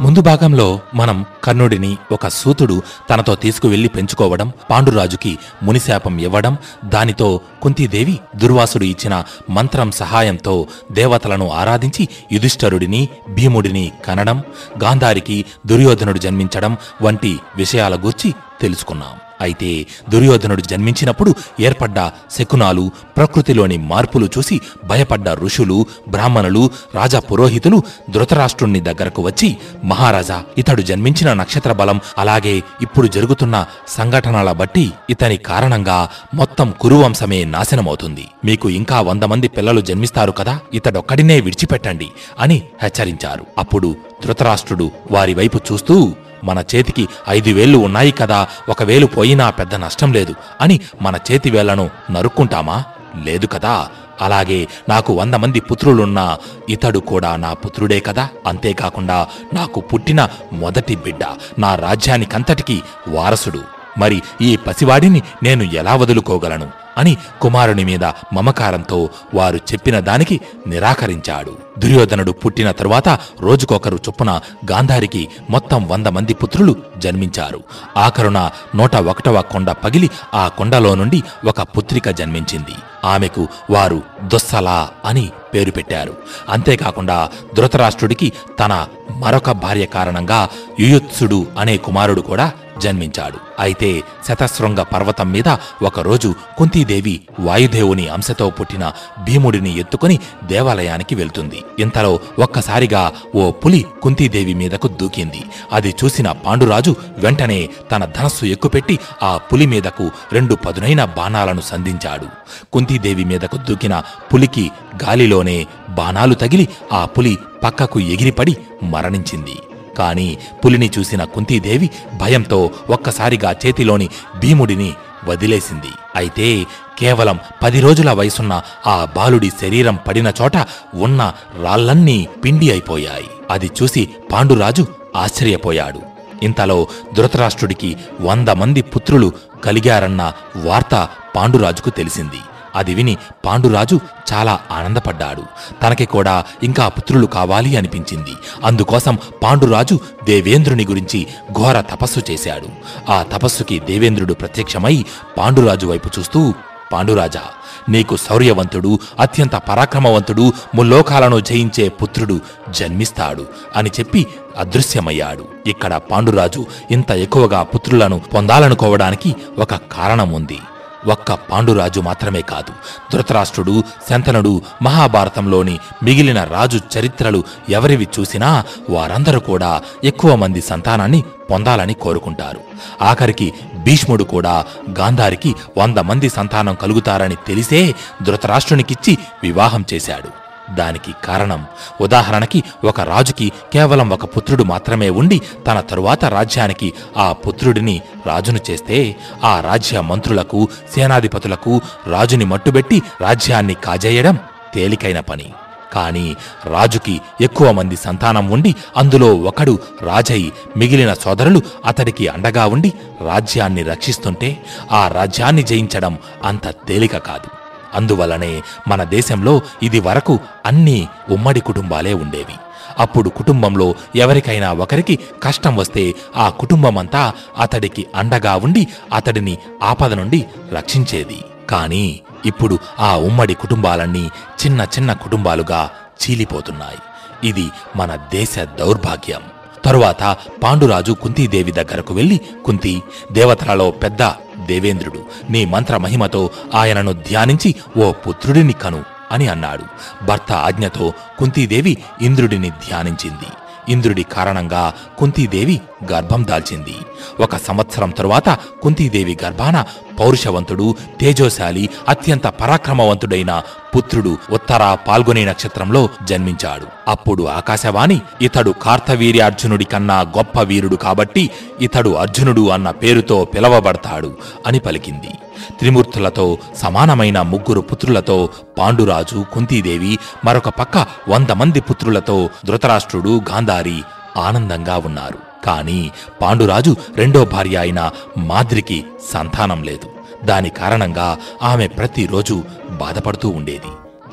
ముందు భాగంలో మనం కర్ణుడిని ఒక సూతుడు తనతో తీసుకువెళ్ళి పెంచుకోవడం పాండురాజుకి మునిశాపం ఇవ్వడం దానితో కుంతీదేవి దుర్వాసుడు ఇచ్చిన మంత్రం సహాయంతో దేవతలను ఆరాధించి యుధిష్ఠరుడిని భీముడిని కనడం గాంధారికి దుర్యోధనుడు జన్మించడం వంటి విషయాల గూర్చి తెలుసుకున్నాం. అయితే దుర్యోధనుడు జన్మించినప్పుడు ఏర్పడ్డ శకునాలు ప్రకృతిలోని మార్పులు చూసి భయపడ్డ ఋషులు బ్రాహ్మణులు రాజా పురోహితులు ధృతరాష్ట్రుణ్ణి దగ్గరకు వచ్చి మహారాజా ఇతడు జన్మించిన నక్షత్ర బలం అలాగే ఇప్పుడు జరుగుతున్న సంఘటనల బట్టి ఇతని కారణంగా మొత్తం కురువంశమే నాశనమవుతుంది. మీకు ఇంకా వంద మంది పిల్లలు జన్మిస్తారు కదా ఇతడొక్కడినే విడిచిపెట్టండి అని హెచ్చరించారు. అప్పుడు ధృతరాష్ట్రుడు వారి వైపు చూస్తూ మన చేతికి ఐదు వేళ్ళు ఉన్నాయి కదా ఒకవేళ పోయినా పెద్ద నష్టం లేదు అని మన చేతి వేళ్ళను నరుక్కుంటామా? లేదు కదా. అలాగే నాకు వంద మంది పుత్రులున్నా ఇతడు కూడా నా పుత్రుడే కదా. అంతేకాకుండా నాకు పుట్టిన మొదటి బిడ్డ నా రాజ్యానికంతటికీ వారసుడు. మరి ఈ పసివాడిని నేను ఎలా వదులుకోగలను? అని కుమారుని మీద మమకారంతో వారు చెప్పిన దానికి నిరాకరించాడు. దుర్యోధనుడు పుట్టిన తరువాత రోజుకొకరు చొప్పున గాంధారికి మొత్తం వంద మంది పుత్రులు జన్మించారు. ఆఖరున నూట ఒకటవ కొండ పగిలి ఆ కొండలో నుండి ఒక పుత్రిక జన్మించింది. ఆమెకు వారు దుస్సల అని పేరు పెట్టారు. అంతేకాకుండా ధృతరాష్ట్రుడికి తన మరొక భార్య కారణంగా యుయుత్సుడు అనే కుమారుడు కూడా జన్మించాడు. అయితే శతశృంగ పర్వతం మీద ఒకరోజు కుంతీదేవి వాయుదేవుని అంశతో పుట్టిన భీముడిని ఎత్తుకుని దేవాలయానికి వెళ్తుంది. ఇంతలో ఒక్కసారిగా ఓ పులి కుంతీదేవి మీదకు దూకింది. అది చూసిన పాండురాజు వెంటనే తన ధనస్సు ఎక్కుపెట్టి ఆ పులి మీదకు రెండు పదునైన బాణాలను సంధించాడు. కుంతీదేవి మీదకు దూకిన పులికి గాలిలోనే బాణాలు తగిలి ఆ పులి పక్కకు ఎగిరిపడి మరణించింది. కాని పులిని చూసిన కుంతీదేవి భయంతో ఒక్కసారిగా చేతిలోని భీముడిని వదిలేసింది. అయితే కేవలం పది రోజుల వయసున్న ఆ బాలుడి శరీరం పడిన చోట ఉన్న రాళ్ళన్నీ పిండి అయిపోయాయి. అది చూసి పాండురాజు ఆశ్చర్యపోయాడు. ఇంతలో ధృతరాష్ట్రుడికి వంద మంది పుత్రులు కలిగారన్న వార్త పాండురాజుకు తెలిసింది. అది విని పాండురాజు చాలా ఆనందపడ్డాడు. తనకి కూడా ఇంకా పుత్రులు కావాలి అనిపించింది. అందుకోసం పాండురాజు దేవేంద్రుని గురించి ఘోర తపస్సు చేశాడు. ఆ తపస్సుకి దేవేంద్రుడు ప్రత్యక్షమై పాండురాజు వైపు చూస్తూ పాండురాజా నీకు శౌర్యవంతుడు అత్యంత పరాక్రమవంతుడు ముల్లోకాలను జయించే పుత్రుడు జన్మిస్తాడు అని చెప్పి అదృశ్యమయ్యాడు. ఇక్కడ పాండురాజు ఇంత ఎక్కువగా పుత్రులను పొందాలనుకోవడానికి ఒక కారణం ఉంది ఒక్క పాండురాజు మాత్రమే కాదు ధృతరాష్ట్రుడు శంతనుడు మహాభారతంలోని మిగిలిన రాజు చరిత్రలు ఎవరివి చూసినా వారందరూ కూడా ఎక్కువ మంది సంతానాన్ని పొందాలని కోరుకుంటారు. ఆఖరికి భీష్ముడు కూడా గాంధారికి వంద మంది సంతానం కలుగుతారని తెలిసే ధృతరాష్ట్రునికిచ్చి వివాహం చేశాడు. దానికి కారణం. ఉదాహరణకి ఒక రాజుకి కేవలం ఒక పుత్రుడు మాత్రమే ఉండి తన తరువాత రాజ్యానికి ఆ పుత్రుడిని రాజును చేస్తే ఆ రాజ్య మంత్రులకు సేనాధిపతులకు రాజుని మట్టుబెట్టి రాజ్యాన్ని కాజేయడం తేలికైన పని. కాని రాజుకి ఎక్కువ మంది సంతానం ఉండి అందులో ఒకడు రాజై మిగిలిన సోదరులు అతడికి అండగా ఉండి రాజ్యాన్ని రక్షిస్తుంటే ఆ రాజ్యాన్ని జయించడం అంత తేలిక కాదు. అందువలనే మన దేశంలో ఇది వరకు అన్ని ఉమ్మడి కుటుంబాలే ఉండేవి. అప్పుడు కుటుంబంలో ఎవరికైనా ఒకరికి కష్టం వస్తే ఆ కుటుంబమంతా అతడికి అండగా ఉండి అతడిని ఆపద నుండి రక్షించేది. కానీ ఇప్పుడు ఆ ఉమ్మడి కుటుంబాలన్నీ చిన్న చిన్న కుటుంబాలుగా చీలిపోతున్నాయి. ఇది మన దేశ దౌర్భాగ్యం. తరువాత పాండురాజు కుంతీదేవి దగ్గరకు వెళ్ళి కుంతి దేవతలలో పెద్ద దేవేంద్రుడు నీ మంత్ర మహిమతో ఆయనను ధ్యానించి ఓ పుత్రుడిని కను అని అన్నాడు. భర్త ఆజ్ఞతో కుంతీదేవి ఇంద్రుడిని ధ్యానించింది. ఇంద్రుడి కారణంగా కుంతీదేవి గర్భం దాల్చింది. ఒక సంవత్సరం తరువాత కుంతీదేవి గర్భాన పౌరుషవంతుడు తేజోశాలి అత్యంత పరాక్రమవంతుడైన పుత్రుడు ఉత్తర పాల్గొనే నక్షత్రంలో జన్మించాడు. అప్పుడు ఆకాశవాణి ఇతడు కార్తవీర్యార్జునుడి కన్నా గొప్ప వీరుడు కాబట్టి ఇతడు అర్జునుడు అన్న పేరుతో పిలవబడతాడు అని పలికింది. త్రిమూర్తులతో సమానమైన ముగ్గురు పుత్రులతో పాండురాజు కుంతీదేవి మరొక పక్క వంద మంది పుత్రులతో ధృతరాష్ట్రుడు గాంధారి ఆనందంగా ఉన్నారు. కాని పాండురాజు రెండో భార్య అయిన మాద్రికి సంతానం లేదు. దాని కారణంగా ఆమె ప్రతిరోజు బాధపడుతూ ఉండేది.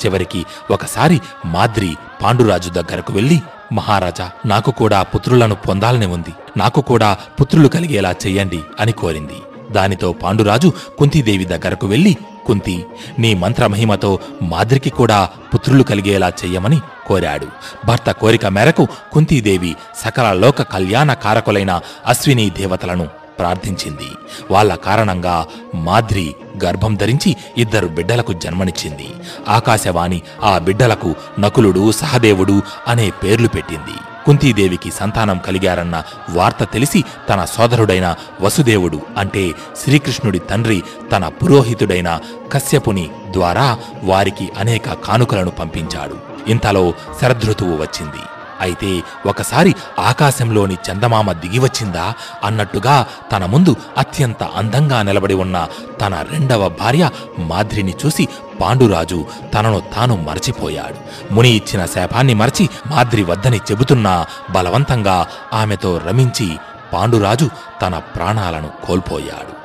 చివరికి ఒకసారి మాద్రి పాండురాజు దగ్గరకు వెళ్ళి మహారాజా నాకు కూడా పుత్రులను పొందాలని ఉంది. నాకు కూడా పుత్రులు కలిగేలా చెయ్యండి అని కోరింది. దానితో పాండురాజు కుంతీదేవి దగ్గరకు వెళ్ళి కుంతి నీ మంత్రమహిమతో మాద్రికి కూడా పుత్రులు కలిగేలా చెయ్యమని కోరాడు. భర్త కోరిక మేరకు కుంతీదేవి సకల లోక కళ్యాణ కారకులైన అశ్విని దేవతలను ప్రార్థించింది. వాళ్ళ కారణంగా మాద్రి గర్భం ధరించి ఇద్దరు బిడ్డలకు జన్మనిచ్చింది. ఆకాశవాణి ఆ బిడ్డలకు నకులుడు సహదేవుడు అనే పేర్లు పెట్టింది. కుంతీదేవికి సంతానం కలిగారన్న వార్త తెలిసి తన సోదరుడైన వసుదేవుడు అంటే శ్రీకృష్ణుడి తండ్రి తన పురోహితుడైన కశ్యపుని ద్వారా వారికి అనేక కానుకలను పంపించాడు. ఇంతలో శరదృతువు వచ్చింది. అయితే ఒకసారి ఆకాశంలోని చందమామ దిగివచ్చిందా అన్నట్టుగా తన ముందు అత్యంత అందంగా నిలబడి ఉన్న తన రెండవ భార్య మాద్రిని చూసి పాండురాజు తనను తాను మరచిపోయాడు. ముని ఇచ్చిన శాపాన్ని మరచి మాద్రి వద్దని చెబుతున్నా బలవంతంగా ఆమెతో రమించి పాండురాజు తన ప్రాణాలను కోల్పోయాడు.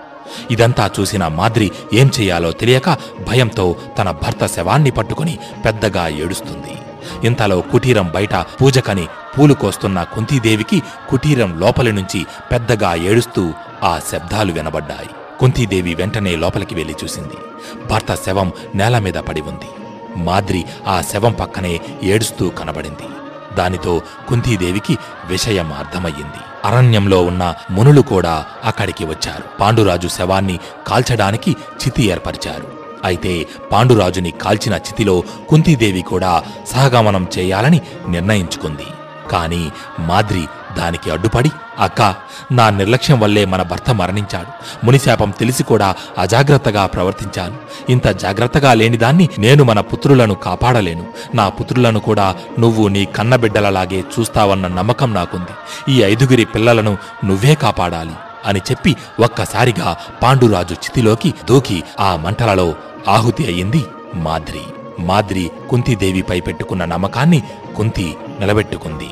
ఇదంతా చూసిన మాద్రి ఏం చేయాలో తెలియక భయంతో తన భర్త శవాన్ని పట్టుకుని పెద్దగా ఏడుస్తుంది. ఇంతలో కుటీరం బయట పూజకని పూలు కోస్తున్న కుంతీదేవికి కుటీరం లోపలి నుంచి పెద్దగా ఏడుస్తూ ఆ శబ్దాలు వినబడ్డాయి. కుంతీదేవి వెంటనే లోపలికి వెళ్ళి చూసింది. భర్త శవం నేల మీద పడి ఉంది. మాద్రి ఆ శవం పక్కనే ఏడుస్తూ కనబడింది. దానితో కుంతీదేవికి విషయం అర్థమయ్యింది. అరణ్యంలో ఉన్న మునులు కూడా అక్కడికి వచ్చారు. పాండురాజు శవాన్ని కాల్చడానికి చితి ఏర్పరిచారు. అయితే పాండురాజుని కాల్చిన చితిలో కుంతీదేవి కూడా సహగమనం చేయాలని నిర్ణయించుకుంది. కాని మాద్రి దానికి అడ్డుపడి అక్క నా నిర్లక్ష్యం వల్లే మన భర్త మరణించాడు. మునిశాపం తెలిసి కూడా అజాగ్రత్తగా ప్రవర్తించాను. ఇంత జాగ్రత్తగా లేనిదాన్ని నేను మన పుత్రులను కాపాడలేను. నా పుత్రులను కూడా నువ్వు నీ కన్నబిడ్డలలాగే చూస్తావన్న నమ్మకం నాకుంది. ఈ ఐదుగురి పిల్లలను నువ్వే కాపాడాలి. అని చెప్పి ఒక్కసారిగా పాండురాజు చితిలోకి దూకి ఆ మంటలలో ఆహుతి అయింది మాద్రి. మాద్రి కుంతీదేవిపై పెట్టుకున్న నమ్మకాన్ని కుంతి నిలబెట్టుకుంది.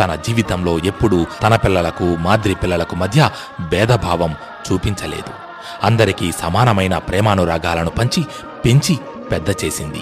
తన జీవితంలో ఎప్పుడూ తన పిల్లలకు మాద్రి పిల్లలకు మధ్య భేదభావం చూపించలేదు. అందరికీ సమానమైన ప్రేమానురాగాలను పంచి పెంచి పెద్ద చేసింది.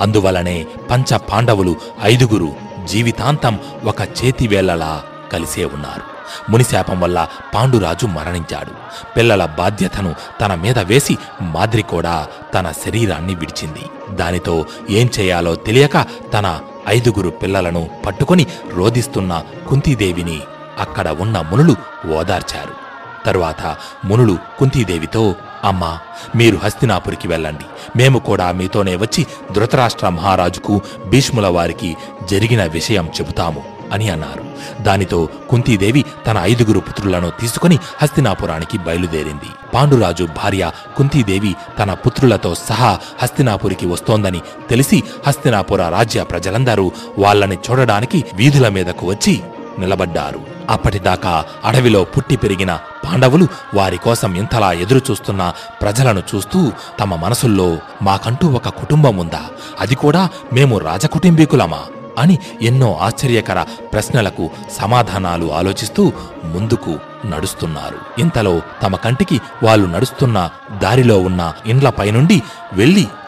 అందువలనే పంచ పాండవులు ఐదుగురు జీవితాంతం ఒక చేతివేళ్ళలా కలిసే ఉన్నారు. మునిశాపం వల్ల పాండురాజు మరణించాడు. పిల్లల బాధ్యతను తన మీద వేసి మాద్రి కూడా తన శరీరాన్ని విడిచింది. దానితో ఏం చేయాలో తెలియక తన ఐదుగురు పిల్లలను పట్టుకొని రోదిస్తున్న కుంతీదేవిని అక్కడ ఉన్న మునులు ఓదార్చారు. తరువాత మునులు కుంతీదేవితో అమ్మా మీరు హస్తినాపురికి వెళ్ళండి. మేము కూడా మీతోనే వచ్చి ధృతరాష్ట్ర మహారాజుకు భీష్ముల వారికి జరిగిన విషయం చెబుతాము. అని అన్నారు. దానితో కుంతీదేవి తన ఐదుగురు పుత్రులను తీసుకుని హస్తినాపురానికి బయలుదేరింది. పాండురాజు భార్య కుంతీదేవి తన పుత్రులతో సహా హస్తినాపురికి వస్తోందని తెలిసి హస్తినాపుర రాజ్య ప్రజలందరూ వాళ్ళని చూడడానికి వీధుల మీదకు వచ్చి నిలబడ్డారు. అప్పటిదాకా అడవిలో పుట్టి పెరిగిన పాండవులు వారి కోసం ఇంతలా ఎదురుచూస్తున్న ప్రజలను చూస్తూ తమ మనసుల్లో మాకంటూ ఒక కుటుంబం ఉందా? అది కూడా మేము రాజకుటుంబీకులమా? అని ఎన్నో ఆశ్చర్యకర ప్రశ్నలకు సమాధానాలు ఆలోచిస్తూ ముందుకు నడుస్తున్నారు. ఇంతలో తమ కంటికి వాళ్ళు నడుస్తున్న దారిలో ఉన్న ఇండ్లపై నుండి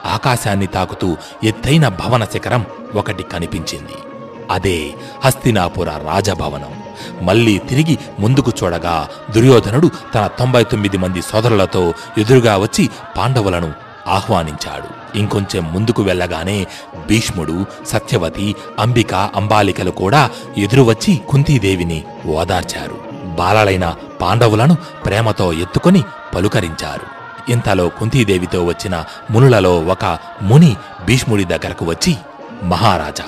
ఆకాశాన్ని తాకుతూ ఎత్తైన భవన శిఖరం ఒకటి కనిపించింది. అదే హస్తినాపుర రాజభవనం. మళ్ళీ తిరిగి ముందుకు చూడగా దుర్యోధనుడు తన తొంభై తొమ్మిది మంది సోదరులతో ఎదురుగా వచ్చి పాండవులను ఆహ్వానించాడు. ఇంకొంచెం ముందుకు వెళ్ళగానే భీష్ముడు సత్యవతి అంబిక అంబాలికలు కూడా ఎదురు వచ్చి కుంతీదేవిని ఓదార్చారు. బాలలైన పాండవులను ప్రేమతో ఎత్తుకొని పలుకరించారు. ఇంతలో కుంతీదేవితో వచ్చిన మునులలో ఒక ముని భీష్ముడి దగ్గరకు వచ్చి మహారాజా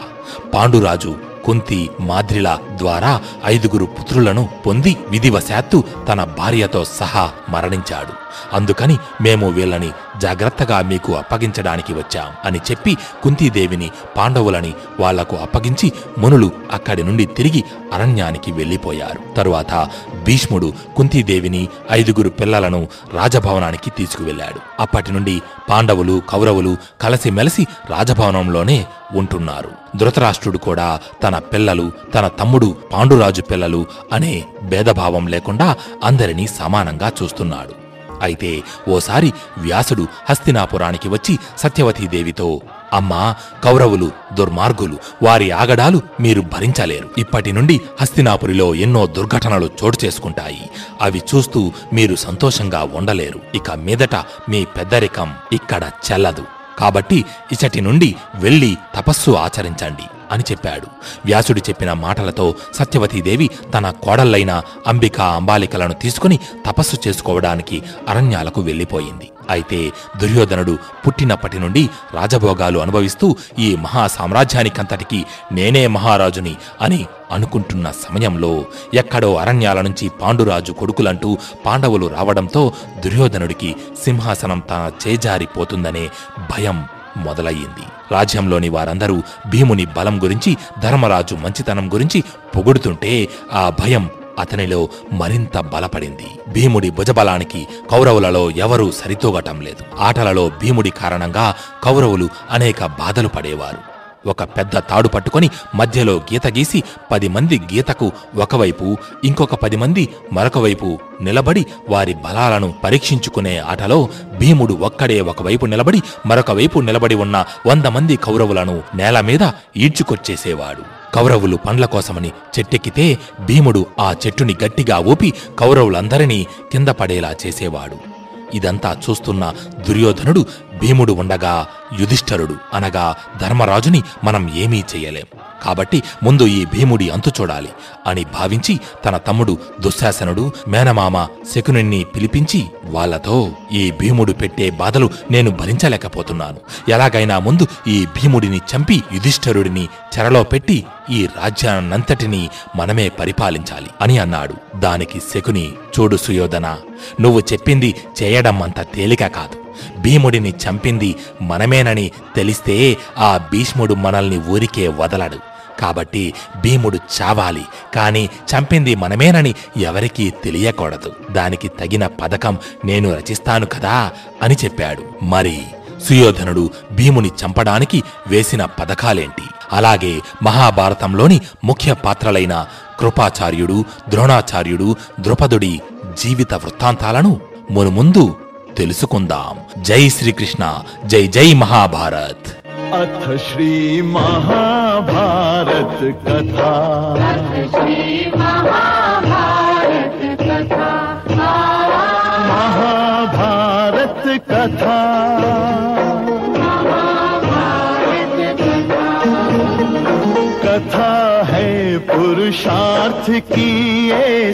పాండురాజు కుంతి మాద్రిల ద్వారా ఐదుగురు పుత్రులను పొంది విధివశాత్తు తన భార్యతో సహా మరణించాడు. అందుకని మేము వీళ్ళని జాగ్రత్తగా మీకు అప్పగించడానికి వచ్చాం అని చెప్పి కుంతీదేవిని పాండవులని వాళ్ళకు అప్పగించి మునులు అక్కడి నుండి తిరిగి అరణ్యానికి వెళ్ళిపోయారు తరువాత భీష్ముడు కుంతీదేవిని ఐదుగురు పిల్లలను రాజభవనానికి తీసుకువెళ్ళాడు అప్పటి నుండి పాండవులు కౌరవులు కలిసిమెలిసి రాజభవనంలోనే ఉంటున్నారు. ధృతరాష్ట్రుడు కూడా తన పిల్లలు తన తమ్ముడు పాండురాజు పిల్లలు అనే భేదభావం లేకుండా అందరినీ సమానంగా చూస్తున్నాడు. అయితే ఓసారి వ్యాసుడు హస్తినాపురానికి వచ్చి సత్యవతీదేవితో అమ్మా కౌరవులు దుర్మార్గులు వారి ఆగడాలు మీరు భరించలేరు. ఇప్పటి నుండి హస్తినాపురిలో ఎన్నో దుర్ఘటనలు చోటు చేసుకుంటాయి. అవి చూస్తూ మీరు సంతోషంగా ఉండలేరు. ఇక మీదట మీ పెద్దరికం ఇక్కడ చెల్లదు. కాబట్టి ఇచటి నుండి వెళ్ళి తపస్సు ఆచరించండి. అని చెప్పాడు. వ్యాసుడు చెప్పిన మాటలతో సత్యవతీదేవి తన కోడళ్ళైన అంబిక అంబాలికలను తీసుకుని తపస్సు చేసుకోవడానికి అరణ్యాలకు వెళ్ళిపోయింది. అయితే దుర్యోధనుడు పుట్టినప్పటి నుండి రాజభోగాలు అనుభవిస్తూ ఈ మహా సామ్రాజ్యానికంతటికి నేనే మహారాజుని అని అనుకుంటున్న సమయంలో ఎక్కడో అరణ్యాల నుంచి పాండురాజు కొడుకులంటూ పాండవులు రావడంతో దుర్యోధనుడికి సింహాసనం తన చేజారిపోతుందనే భయం మొదలయ్యింది. రాజ్యంలోని వారందరూ భీముని బలం గురించి ధర్మరాజు మంచితనం గురించి పొగుడుతుంటే ఆ భయం అతనిలో మరింత బలపడింది. భీముడి భుజబలానికి కౌరవులలో ఎవరూ సరితూగటం లేదు. ఆటలలో భీముడి కారణంగా కౌరవులు అనేక బాధలు పడేవారు. ఒక పెద్ద తాడు పట్టుకొని మధ్యలో గీత గీసి పది మంది గీతకు ఒకవైపు ఇంకొక పది మంది మరొక వైపు నిలబడి వారి బలాలను పరీక్షించుకునే ఆటలో భీముడు ఒక్కడే ఒకవైపు నిలబడి మరొక వైపు నిలబడి ఉన్న వంద మంది కౌరవులను నేల మీద ఈడ్చుకొచ్చేసేవాడు. కౌరవులు పండ్ల కోసమని చెట్టెక్కితే భీముడు ఆ చెట్టుని గట్టిగా ఊపి కౌరవులందరినీ కింద పడేలా చేసేవాడు. ఇదంతా చూస్తున్న దుర్యోధనుడు భీముడు ఉండగా యుధిష్ఠరుడు అనగా ధర్మరాజుని మనం ఏమీ చేయలేం. కాబట్టి ముందు ఈ భీముడి అంతు చూడాలి అని భావించి తన తమ్ముడు దుశ్శాసనుడు మేనమామ శకునుణ్ణి పిలిపించి వాళ్ళతో ఈ భీముడు పెట్టే బాధలు నేను భరించలేకపోతున్నాను. ఎలాగైనా ముందు ఈ భీముడిని చంపి యుధిష్ఠరుడిని చెరలో పెట్టి ఈ రాజ్యాన్నంతటినీ మనమే పరిపాలించాలి అని అన్నాడు. దానికి శకుని చూడు సుయోధన నువ్వు చెప్పింది చేయడం అంత తేలిక కాదు. భీముడిని చంపింది మనమేనని తెలిస్తే ఆ భీష్ముడు మనల్ని ఊరికే వదలడు. కాబట్టి భీముడు చావాలి కాని చంపింది మనమేనని ఎవరికీ తెలియకూడదు. దానికి తగిన పథకం నేను రచిస్తాను కదా అని చెప్పాడు. మరి సుయోధనుడు భీముని చంపడానికి వేసిన పథకాలేంటి? అలాగే మహాభారతంలోని ముఖ్య పాత్రలైన కృపాచార్యుడు ద్రోణాచార్యుడు ద్రుపదుడి జీవిత వృత్తాంతాలను మునుముందు తెలుసుకుందాం జై శ్రీకృష్ణ జై జై మహాభారత్ अथ श्री महाभारत कथा महाभारत कथा महाभारत कथा कथा है पुरुषार्थ की ये